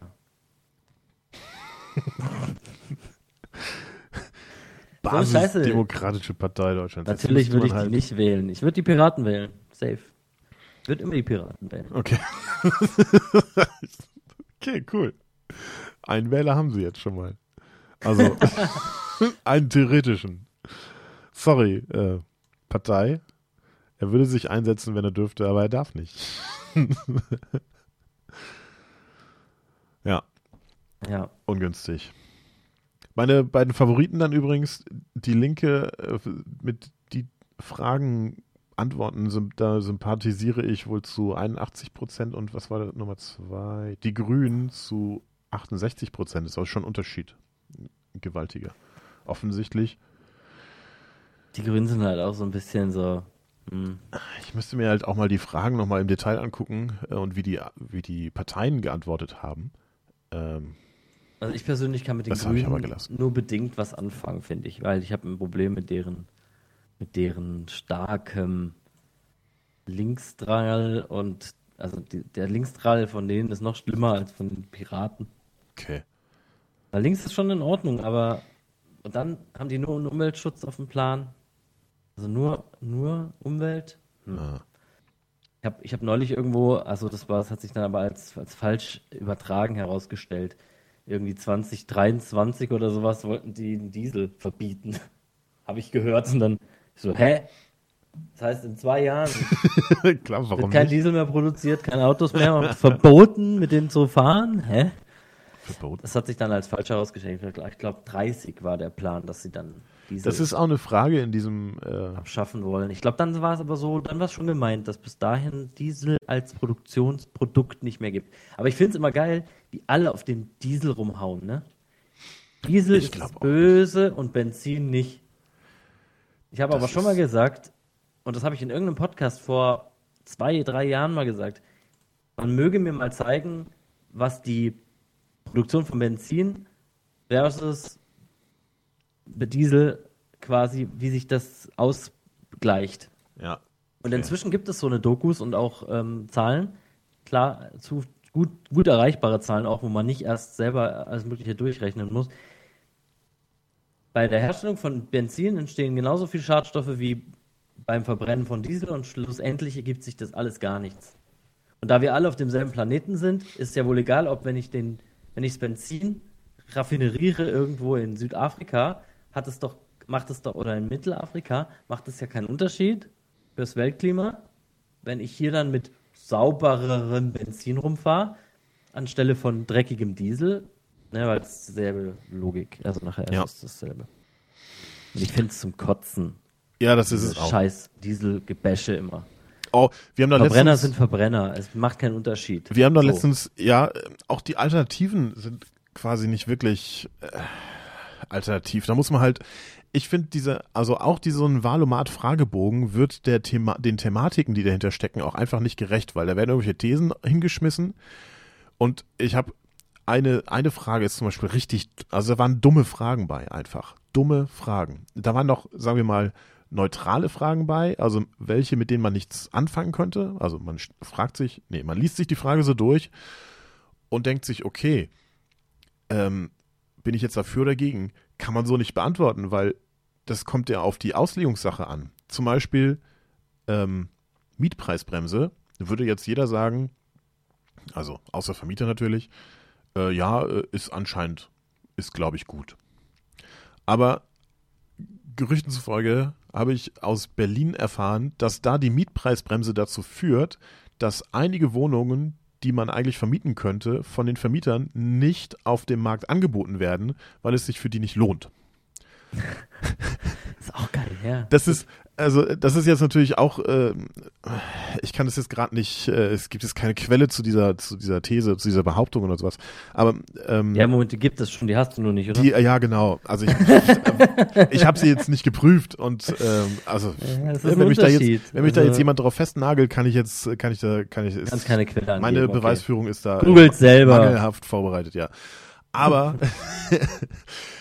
[laughs] Basis Scheiße. Demokratische Partei Deutschlands. Natürlich würde ich man die halt- nicht wählen. Ich würde die Piraten wählen. Safe. Ich würde immer die Piraten wählen. Okay. [laughs] okay, cool. Einen Wähler haben sie jetzt schon mal. Also, [laughs] einen theoretischen. Sorry, äh, Partei. Er würde sich einsetzen, wenn er dürfte, aber er darf nicht. [laughs] ja, Ja. ungünstig. Meine beiden Favoriten dann übrigens, die Linke äh, mit die Fragen Antworten, da sympathisiere ich wohl zu 81 Prozent und was war das Nummer zwei? Die Grünen zu 68 Prozent. Ist auch schon ein Unterschied. Gewaltiger. Offensichtlich. Die Grünen sind halt auch so ein bisschen so. Ich müsste mir halt auch mal die Fragen nochmal im Detail angucken äh, und wie die, wie die Parteien geantwortet haben. Ähm, Also ich persönlich kann mit den Grünen nur bedingt was anfangen, finde ich, weil ich habe ein Problem mit deren, mit deren starkem Linksdrall und also die, der Linksdrall von denen ist noch schlimmer als von den Piraten. okay. Weil links ist schon in Ordnung, aber und dann haben die nur einen Umweltschutz auf dem Plan. Also nur, nur Umwelt. Hm. Ah, Ich habe ich hab neulich irgendwo, also das war, das hat sich dann aber als, als falsch übertragen herausgestellt. Irgendwie 2023 oder sowas wollten die den Diesel verbieten. [laughs] habe ich gehört und dann so, hä? Das heißt, in zwei Jahren [laughs] Klar, wird kein nicht? Diesel mehr produziert, keine Autos mehr, verboten mit denen zu fahren? Hä? Verboten. Das hat sich dann als falsch herausgestellt. Ich glaube, 30 war der Plan, dass sie dann Diesel Das ist auch eine Frage in diesem äh, abschaffen wollen. Ich glaube, dann war es aber so, dann war es schon gemeint, dass bis dahin Diesel als Produktionsprodukt nicht mehr gibt. Aber ich finde es immer geil, wie alle auf den Diesel rumhauen, ne? Diesel Ich ist böse und Benzin nicht. Ich habe aber schon mal gesagt, und das habe ich in irgendeinem Podcast vor zwei, drei Jahren mal gesagt, man möge mir mal zeigen, was die Produktion von Benzin versus Diesel quasi, wie sich das ausgleicht. ja. Und inzwischen gibt es so eine Dokus und auch ähm, Zahlen, klar, zu gut, gut erreichbare Zahlen auch, wo man nicht erst selber alles Mögliche durchrechnen muss. Bei der Herstellung von Benzin entstehen genauso viele Schadstoffe wie beim Verbrennen von Diesel und schlussendlich ergibt sich das alles gar nichts. Und da wir alle auf demselben Planeten sind, ist ja wohl egal, ob wenn ich den, wenn ich das Benzin raffineriere irgendwo in Südafrika, hat es doch, macht es doch, oder in Mittelafrika, macht es ja keinen Unterschied fürs Weltklima, wenn ich hier dann mit saubererem Benzin rumfahre, anstelle von dreckigem Diesel, ne, weil es dieselbe Logik, also nachher Ja. ist es dasselbe. Und ich finde es zum Kotzen, ja, das ist es auch. scheiß Dieselgebäsche immer. Oh, wir haben da Verbrenner letztens, sind Verbrenner. Es macht keinen Unterschied. Wir haben da So. letztens, ja, auch die Alternativen sind quasi nicht wirklich äh, alternativ. Da muss man halt, ich finde diese, also auch diese so ein Valomat-Fragebogen wird der Thema, den Thematiken, die dahinter stecken, auch einfach nicht gerecht, weil da werden irgendwelche Thesen hingeschmissen und ich habe eine, eine Frage ist zum Beispiel richtig, also da waren dumme Fragen bei einfach. Dumme Fragen. Da waren noch, sagen wir mal, neutrale Fragen bei, also welche, mit denen man nichts anfangen könnte. Also man fragt sich, nee, man liest sich die Frage so durch und denkt sich, okay, ähm, bin ich jetzt dafür oder dagegen? Kann man so nicht beantworten, weil das kommt ja auf die Auslegungssache an. Zum Beispiel ähm, Mietpreisbremse, würde jetzt jeder sagen, also außer Vermieter natürlich, äh, ja, äh, ist anscheinend, ist glaube ich gut. Aber Gerüchten zufolge habe ich aus Berlin erfahren, dass da die Mietpreisbremse dazu führt, dass einige Wohnungen, die man eigentlich vermieten könnte, von den Vermietern nicht auf dem Markt angeboten werden, weil es sich für die nicht lohnt. [laughs] ist auch geil, ja. Das ist, also das ist jetzt natürlich auch, ähm, ich kann das jetzt gerade nicht, äh, es gibt jetzt keine Quelle zu dieser, zu dieser These, zu dieser Behauptung oder sowas. Aber ähm, Ja, Moment, die gibt es schon, die hast du nur nicht, oder? die, ja genau. Also ich, ich habe sie jetzt nicht geprüft und ähm, also Ja, wenn mich da jetzt, wenn mich da Also- jetzt jemand drauf festnagelt, kann ich jetzt, kann ich da, kann ich, ist, keine Quelle angeben. meine okay. Beweisführung ist da Googelt selber. mangelhaft vorbereitet, ja. Aber [laughs] [laughs]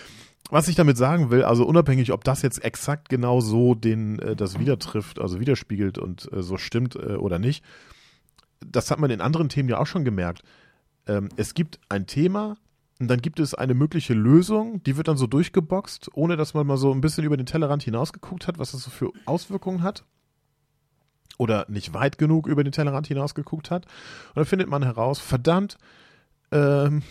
was ich damit sagen will, also unabhängig, ob das jetzt exakt genau so den äh, das widertrifft, also widerspiegelt und äh, so stimmt äh, oder nicht, das hat man in anderen Themen ja auch schon gemerkt. Ähm, es gibt ein Thema und dann gibt es eine mögliche Lösung, die wird dann so durchgeboxt, ohne dass man mal so ein bisschen über den Tellerrand hinausgeguckt hat, was das so für Auswirkungen hat. Oder nicht weit genug über den Tellerrand hinausgeguckt hat. Und dann findet man heraus, verdammt, ähm,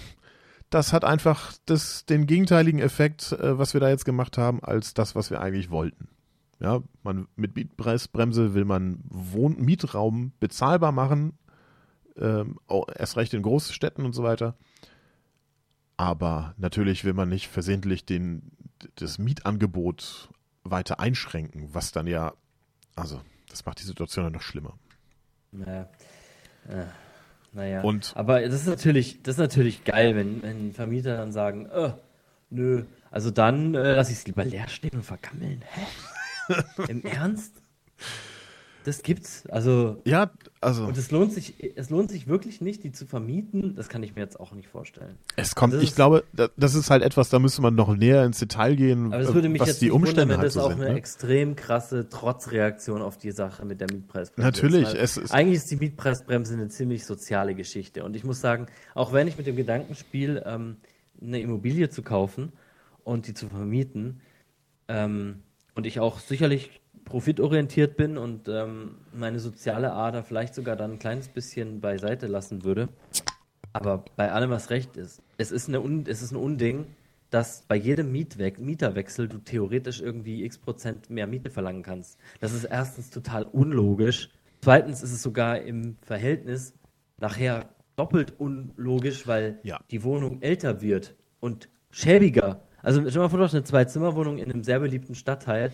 das hat einfach das, den gegenteiligen Effekt, äh, was wir da jetzt gemacht haben, als das, was wir eigentlich wollten. Ja, man, mit Mietpreisbremse will man Wohn Mietraum bezahlbar machen, ähm, erst recht in Großstädten und so weiter. Aber natürlich will man nicht versehentlich den, das Mietangebot weiter einschränken, was dann ja, also, das macht die Situation ja noch schlimmer. Naja. Äh, naja. Und- Aber das ist natürlich, das ist natürlich geil, wenn, wenn Vermieter dann sagen, äh, nö, also dann äh, lasse ich es lieber leer stehen und vergammeln. Hä? [laughs] Im Ernst? Das gibt's. Also, Ja, also. und es lohnt sich, es lohnt sich wirklich nicht, die zu vermieten. Das kann ich mir jetzt auch nicht vorstellen. Es kommt, ich ist- glaube, da- das ist halt etwas, da müsste man noch näher ins Detail gehen, Aber es würde mich was jetzt die wundern, Umstände wenn halt das so auch sind. eine Ne? extrem krasse Trotzreaktion auf die Sache mit der Mietpreisbremse Natürlich, ist. weil es ist- Eigentlich ist die Mietpreisbremse eine ziemlich soziale Geschichte. Und ich muss sagen, auch wenn ich mit dem Gedanken spiele, ähm, eine Immobilie zu kaufen und die zu vermieten, ähm, und ich auch sicherlich profitorientiert bin und ähm, meine soziale Ader vielleicht sogar dann ein kleines bisschen beiseite lassen würde. Aber bei allem, was recht ist, es ist, eine Un es ist ein Unding, dass bei jedem Mietwe Mieterwechsel du theoretisch irgendwie x Prozent mehr Miete verlangen kannst. Das ist erstens total unlogisch. Zweitens ist es sogar im Verhältnis nachher doppelt unlogisch, weil Ja. die Wohnung älter wird und schäbiger. Also stell mal vor, du hast eine Zwei-Zimmer-Wohnung in einem sehr beliebten Stadtteil,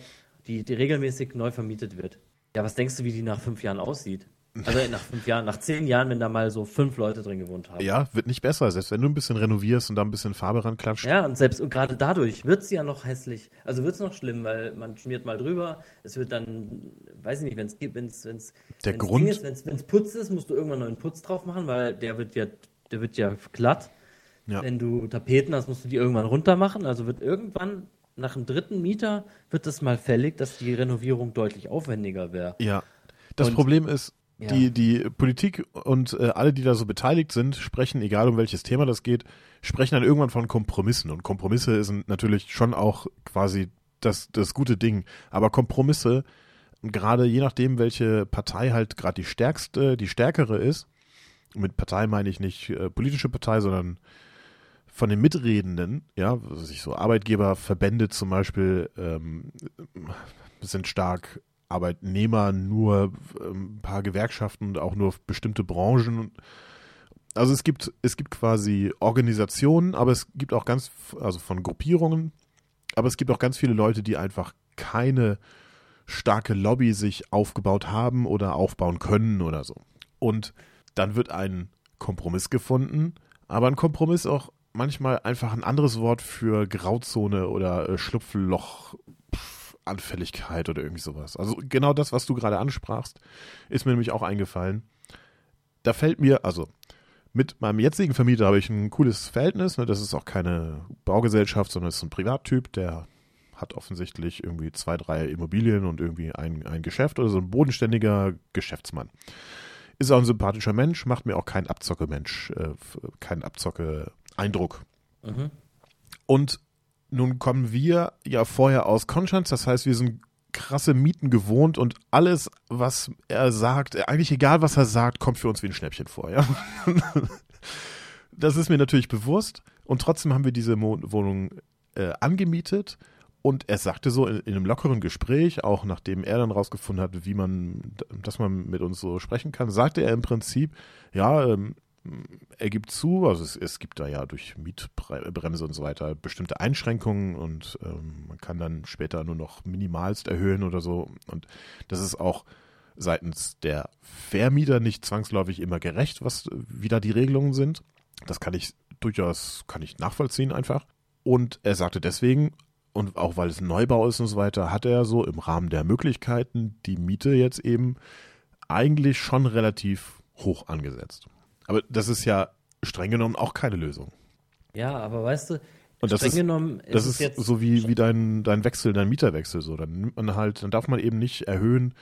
die, die regelmäßig neu vermietet wird. Ja, was denkst du, wie die nach fünf Jahren aussieht? Also nach fünf Jahren, nach zehn Jahren, wenn da mal so fünf Leute drin gewohnt haben. Ja, wird nicht besser, selbst wenn du ein bisschen renovierst und da ein bisschen Farbe ranklatscht. Ja, und selbst und gerade dadurch wird es ja noch hässlich. Also wird es noch schlimm, weil man schmiert mal drüber. Es wird dann, weiß ich nicht, wenn es wenn's, wenn's, Der wenn's Grund- wenn's, wenn's Putz ist, musst du irgendwann neuen Putz drauf machen, weil der wird ja, der wird ja glatt. Ja. Wenn du Tapeten hast, musst du die irgendwann runter machen. Also wird irgendwann nach dem dritten Mieter wird das mal fällig, dass die Renovierung deutlich aufwendiger wäre. Ja. Das Und- Problem ist, Ja. die, die Politik und äh, alle, die da so beteiligt sind, sprechen, egal um welches Thema das geht, sprechen dann irgendwann von Kompromissen. Und Kompromisse sind natürlich schon auch quasi das, das gute Ding. Aber Kompromisse, gerade je nachdem, welche Partei halt gerade die stärkste, die stärkere ist, mit Partei meine ich nicht äh, politische Partei, sondern von den Mitredenden, ja, sich so Arbeitgeberverbände zum Beispiel ähm, sind stark, Arbeitnehmer nur ähm, ein paar Gewerkschaften und auch nur bestimmte Branchen. Also es gibt, es gibt quasi Organisationen, aber es gibt auch ganz, also von Gruppierungen, aber es gibt auch ganz viele Leute, die einfach keine starke Lobby sich aufgebaut haben oder aufbauen können oder so. Und dann wird ein Kompromiss gefunden, aber ein Kompromiss auch manchmal einfach ein anderes Wort für Grauzone oder äh, Schlupfloch. Anfälligkeit oder irgendwie sowas. Also genau das, was du gerade ansprachst, ist mir nämlich auch eingefallen. Da fällt mir, also mit meinem jetzigen Vermieter habe ich ein cooles Verhältnis. Ne? Das ist auch keine Baugesellschaft, sondern ist ein Privattyp, der hat offensichtlich irgendwie zwei, drei Immobilien und irgendwie ein, ein Geschäft oder so ein bodenständiger Geschäftsmann. Ist auch ein sympathischer Mensch, macht mir auch keinen Abzocke-Mensch, äh, keinen Abzocke-Eindruck. Mhm. Und nun kommen wir ja vorher aus Konstanz, das heißt, wir sind krasse Mieten gewohnt und alles, was er sagt, eigentlich egal, was er sagt, kommt für uns wie ein Schnäppchen vor, ja. [laughs] das ist mir natürlich bewusst und trotzdem haben wir diese Wohnung äh, angemietet und er sagte so in, in, einem lockeren Gespräch, auch nachdem er dann rausgefunden hat, wie man, dass man mit uns so sprechen kann, sagte er im Prinzip, ja, ähm, er gibt zu, also es, es, gibt da ja durch Mietbremse und so weiter bestimmte Einschränkungen und ähm, man kann dann später nur noch minimalst erhöhen oder so. Und das ist auch seitens der Vermieter nicht zwangsläufig immer gerecht, was wieder die Regelungen sind. Das kann ich durchaus, kann ich nachvollziehen einfach. Und er sagte deswegen, und auch weil es Neubau ist und so weiter, hat er so im Rahmen der Möglichkeiten die Miete jetzt eben eigentlich schon relativ hoch angesetzt. Aber das ist ja streng genommen auch keine Lösung. Ja, aber weißt du, und das streng ist, genommen ist das ist jetzt so wie, wie dein, dein Wechsel, dein Mieterwechsel. So, dann nimmt man halt, dann darf man eben nicht erhöhen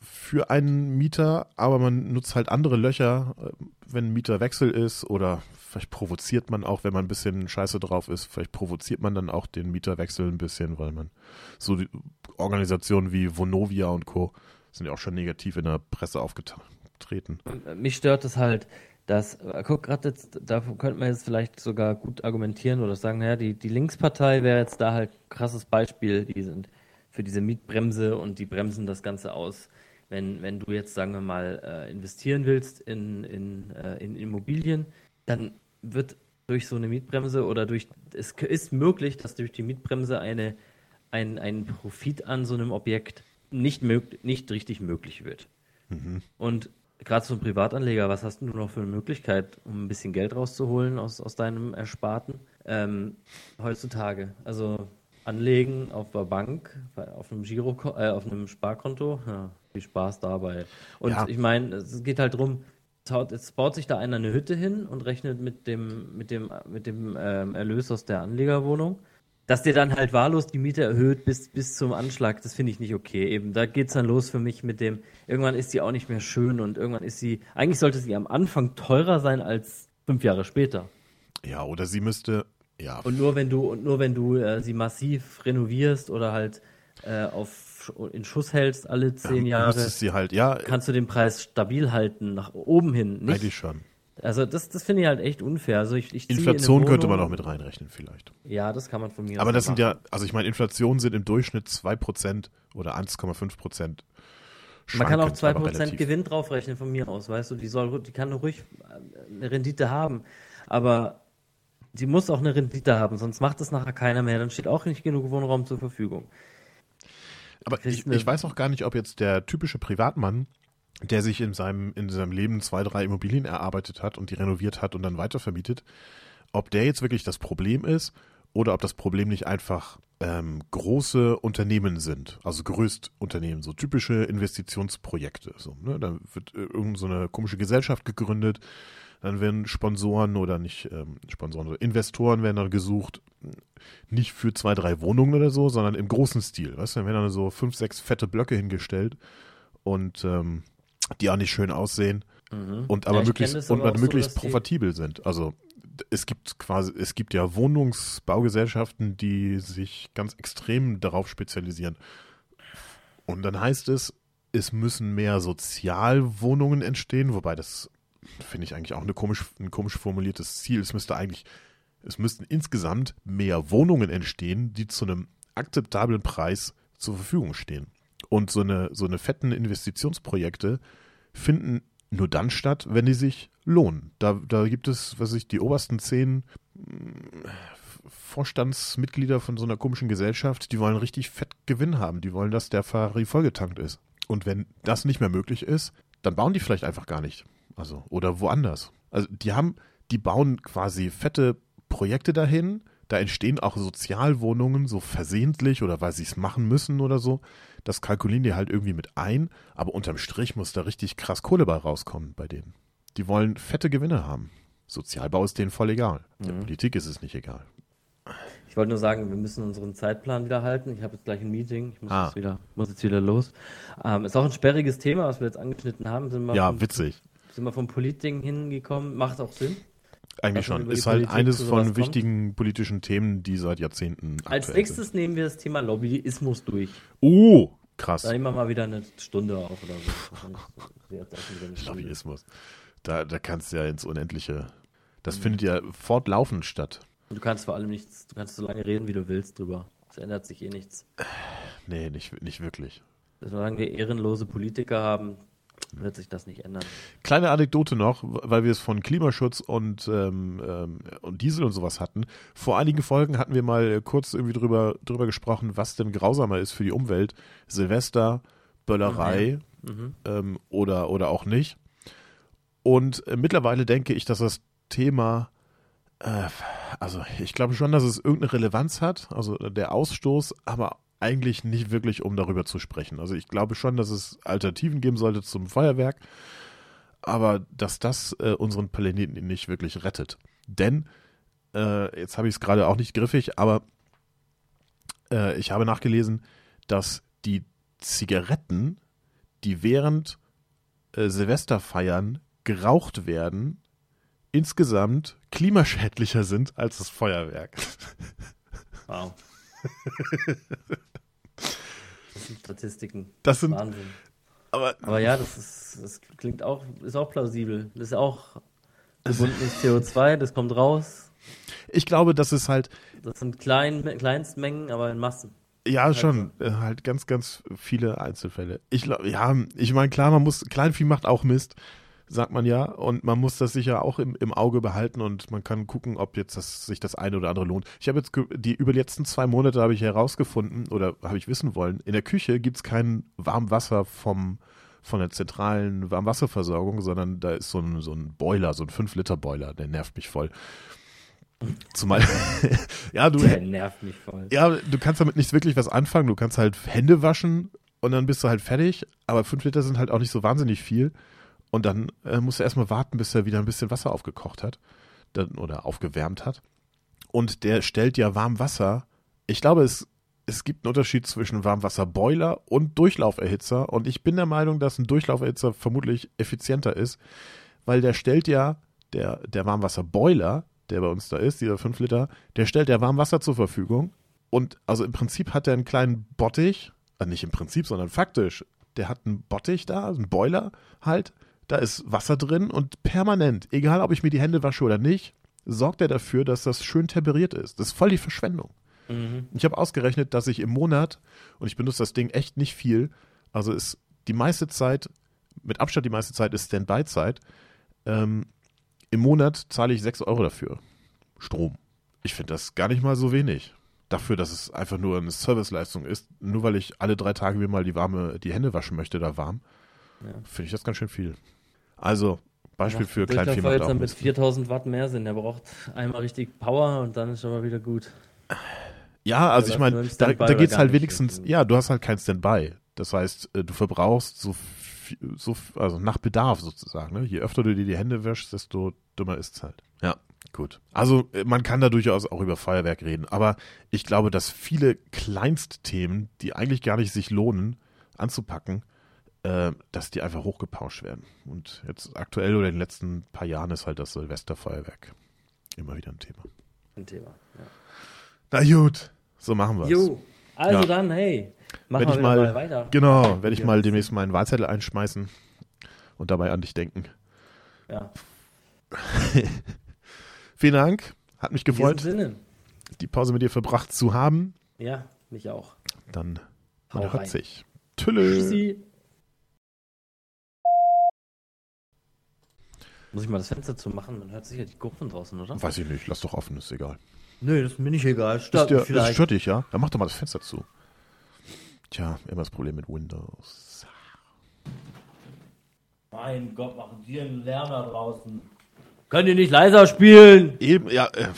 für einen Mieter, aber man nutzt halt andere Löcher, äh, wenn ein Mieterwechsel ist oder vielleicht provoziert man auch, wenn man ein bisschen scheiße drauf ist, vielleicht provoziert man dann auch den Mieterwechsel ein bisschen, weil man so die Organisationen wie Vonovia und Co. sind ja auch schon negativ in der Presse aufgetan treten. Mich stört es halt, dass, guck, gerade jetzt, da könnte man jetzt vielleicht sogar gut argumentieren oder sagen, naja, die, die Linkspartei wäre jetzt da halt ein krasses Beispiel, die sind für diese Mietbremse und die bremsen das Ganze aus. Wenn, wenn du jetzt, sagen wir mal, äh, investieren willst in, in, äh, in Immobilien, dann wird durch so eine Mietbremse oder durch, es ist möglich, dass durch die Mietbremse eine, ein, ein Profit an so einem Objekt nicht, mög nicht richtig möglich wird. Mhm. Und gerade so ein Privatanleger, was hast du noch für eine Möglichkeit, um ein bisschen Geld rauszuholen aus, aus deinem Ersparten ähm, heutzutage? Also anlegen auf der Bank, auf einem Giro, äh, auf einem Sparkonto, ja, viel Spaß dabei. Und ja. ich meine, es geht halt darum, jetzt baut sich da einer eine Hütte hin und rechnet mit dem, mit dem, mit dem ähm, Erlös aus der Anlegerwohnung dass der dann halt wahllos die Miete erhöht bis, bis zum Anschlag, das finde ich nicht okay. Eben, da geht's dann los für mich mit dem, irgendwann ist sie auch nicht mehr schön und irgendwann ist sie, eigentlich sollte sie am Anfang teurer sein als fünf Jahre später. Ja, oder sie müsste, ja. Und nur wenn du, und nur wenn du äh, sie massiv renovierst oder halt äh, auf, in Schuss hältst alle zehn ja, Jahre, sie halt, ja, kannst du den Preis stabil halten, nach oben hin. Nicht, eigentlich schon. Also das, das finde ich halt echt unfair. Also ich, ich Inflation könnte man auch mit reinrechnen vielleicht. Ja, das kann man von mir Aber das sind ja, also ich meine, Inflation sind im Durchschnitt 2% oder 1,5%. Man kann auch 2% Gewinn draufrechnen von mir aus, weißt du, die soll, die kann ruhig eine Rendite haben, aber die muss auch eine Rendite haben, sonst macht das nachher keiner mehr, dann steht auch nicht genug Wohnraum zur Verfügung. Aber ich, ich weiß auch gar nicht, ob jetzt der typische Privatmann der sich in seinem, in seinem Leben zwei, drei Immobilien erarbeitet hat und die renoviert hat und dann weitervermietet, ob der jetzt wirklich das Problem ist oder ob das Problem nicht einfach ähm, große Unternehmen sind, also Größtunternehmen, so typische Investitionsprojekte. So, ne? Da wird äh, irgendeine so komische Gesellschaft gegründet, dann werden Sponsoren oder nicht ähm, Sponsoren, oder Investoren werden dann gesucht, nicht für zwei, drei Wohnungen oder so, sondern im großen Stil. Weißt du, dann werden dann so fünf, sechs fette Blöcke hingestellt und ähm, die auch nicht schön aussehen mhm. und aber ja, möglichst, und aber möglichst so, profitabel sind. Also es gibt quasi, es gibt ja Wohnungsbaugesellschaften, die sich ganz extrem darauf spezialisieren. Und dann heißt es, es müssen mehr Sozialwohnungen entstehen, wobei das finde ich eigentlich auch eine komisch, ein komisch formuliertes Ziel. Es müsste eigentlich, es müssten insgesamt mehr Wohnungen entstehen, die zu einem akzeptablen Preis zur Verfügung stehen. Und so eine, so eine fetten Investitionsprojekte finden nur dann statt, wenn die sich lohnen. Da, da gibt es, was ich, die obersten zehn mm, Vorstandsmitglieder von so einer komischen Gesellschaft, die wollen richtig fett Gewinn haben. Die wollen, dass der Ferrari vollgetankt ist. Und wenn das nicht mehr möglich ist, dann bauen die vielleicht einfach gar nicht. Also, oder woanders. Also, die haben, die bauen quasi fette Projekte dahin. Da entstehen auch Sozialwohnungen, so versehentlich oder weil sie es machen müssen oder so. Das kalkulieren die halt irgendwie mit ein. Aber unterm Strich muss da richtig krass Kohle bei rauskommen bei denen. Die wollen fette Gewinne haben. Sozialbau ist denen voll egal. Der Mhm. Politik ist es nicht egal. Ich wollte nur sagen, wir müssen unseren Zeitplan wieder halten. Ich habe jetzt gleich ein Meeting. Ich muss, Ah. jetzt, wieder, muss jetzt wieder los. Ähm, ist auch ein sperriges Thema, was wir jetzt angeschnitten haben. Sind wir Ja, vom, witzig. sind wir vom Politding hingekommen. Macht auch Sinn. Eigentlich schon. Ist halt Politik eines von sowas wichtigen politischen Themen, die seit Jahrzehnten Als nächstes nehmen wir das Thema Lobbyismus durch. Sind. Oh, krass. Da nehmen wir mal wieder eine Stunde auf oder so. Lobbyismus. Da, da kannst du ja ins Unendliche. Das Mhm. findet ja fortlaufend statt. Und du kannst vor allem nichts, du kannst so lange reden, wie du willst drüber. Es ändert sich eh nichts. Nee, nicht, nicht wirklich. Solange wir ehrenlose Politiker haben, wird sich das nicht ändern. Kleine Anekdote noch, weil wir es von Klimaschutz und, ähm, ähm, und Diesel und sowas hatten. Vor einigen Folgen hatten wir mal kurz irgendwie drüber, drüber gesprochen, was denn grausamer ist für die Umwelt. Silvester, Böllerei Mhm. ähm, oder, oder auch nicht. Und äh, mittlerweile denke ich, dass das Thema, äh, also ich glaube schon, dass es irgendeine Relevanz hat, also der Ausstoß, aber eigentlich nicht wirklich, um darüber zu sprechen. Also ich glaube schon, dass es Alternativen geben sollte zum Feuerwerk, aber dass das äh, unseren Planeten nicht wirklich rettet. Denn, äh, jetzt habe ich es gerade auch nicht griffig, aber äh, ich habe nachgelesen, dass die Zigaretten, die während äh, Silvesterfeiern geraucht werden, insgesamt klimaschädlicher sind als das Feuerwerk. Wow. [laughs] Das sind Statistiken. Das sind, Wahnsinn. aber Aber ja, das ist, das klingt auch, ist auch plausibel. Das ist auch gebundenes CO2, das kommt raus. ich glaube, das ist halt, Das sind klein, Kleinstmengen, aber in Massen. ja schon, äh, halt ganz, ganz viele Einzelfälle. Ich glaube, ja, ich meine, klar, man muss, Kleinvieh macht auch Mist, sagt man ja, und man muss das sicher auch im, im Auge behalten und man kann gucken, ob jetzt das, sich das eine oder andere lohnt. Ich habe jetzt, die über die letzten zwei Monate habe ich herausgefunden oder habe ich wissen wollen, in der Küche gibt es kein Warmwasser vom, von der zentralen Warmwasserversorgung, sondern da ist so ein, so ein Boiler, so ein 5-Liter-Boiler, der nervt mich voll. Zumal, [laughs] ja, du, Der nervt mich voll. ja, du kannst damit nicht wirklich was anfangen. Du kannst halt Hände waschen und dann bist du halt fertig. Aber fünf Liter sind halt auch nicht so wahnsinnig viel. Und dann äh, musst du erstmal warten, bis er wieder ein bisschen Wasser aufgekocht hat dann, oder aufgewärmt hat. Und der stellt ja Warmwasser. Ich glaube, es, es gibt einen Unterschied zwischen Warmwasserboiler und Durchlauferhitzer. Und ich bin der Meinung, dass ein Durchlauferhitzer vermutlich effizienter ist, weil der stellt ja, der, der Warmwasserboiler, der bei uns da ist, dieser 5 Liter, der stellt ja Warmwasser zur Verfügung. Und also im Prinzip hat er einen kleinen Bottich, äh, nicht im Prinzip, sondern faktisch, der hat einen Bottich da, einen Boiler halt, da ist Wasser drin und permanent, egal ob ich mir die Hände wasche oder nicht, sorgt er dafür, dass das schön temperiert ist. Das ist voll die Verschwendung. Mhm. Ich habe ausgerechnet, dass ich im Monat, und ich benutze das Ding echt nicht viel, also ist die meiste Zeit, mit Abstand die meiste Zeit ist Standby-Zeit, ähm, im Monat zahle ich 6 Euro dafür. Strom. Ich finde das gar nicht mal so wenig. Dafür, dass es einfach nur eine Serviceleistung ist, nur weil ich alle drei Tage mir mal die warme, die Hände waschen möchte, da warm, Ja. finde ich das ganz schön viel. Also, Beispiel für Kleinvieh macht jetzt auch dann mit Mist. 4000 Watt mehr Sinn. Der braucht einmal richtig Power und dann ist mal wieder gut. Ja, also Ja, ich meine, da, da geht's gar halt wenigstens, ja, du hast halt kein Standby. Das heißt, äh, du verbrauchst so, viel- so also nach Bedarf sozusagen. Ne? Je öfter du dir die Hände wäschst, desto dümmer ist's halt. Ja, gut. Also äh, man kann da durchaus auch über Feuerwerk reden, aber ich glaube, dass viele Kleinstthemen, die eigentlich gar nicht sich lohnen anzupacken, äh, dass die einfach hochgepauscht werden. Und jetzt aktuell oder in den letzten paar Jahren ist halt das Silvesterfeuerwerk immer wieder ein Thema. Ein Thema. Ja. Na gut, so machen wir's. Jo, also Ja. dann, hey, machen wir mal- mal, weiter. Genau, werde ich Ja. mal demnächst meinen Wahlzettel einschmeißen und dabei an dich denken. Ja, [laughs] Vielen Dank, hat mich gefreut, die Pause mit dir verbracht zu haben. Ja, mich auch. Dann man hört sich. Tschüss. Tschüssi. Muss ich mal das Fenster zu machen? Man hört sicher die Gurken draußen, oder? Weiß ich nicht, lass doch offen, ist egal. Nö, das ist mir nicht egal. Ist Stört dir, ist vielleicht. stört dich, ja? Dann mach doch mal das Fenster zu. Tja, immer das Problem mit Windows. Mein Gott, machen die einen Lärm da draußen. Könnt ihr nicht leiser spielen? Eben, ja, äh,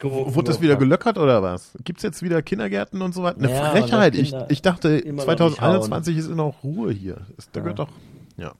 wurde das wieder gelöckert oder was? Gibt's jetzt wieder Kindergärten und so weiter? Eine Ja, Frechheit. Ich, ich dachte, immer noch nicht 2021 ist noch Ruhe hier. Ist, da Ja. gehört doch, ja.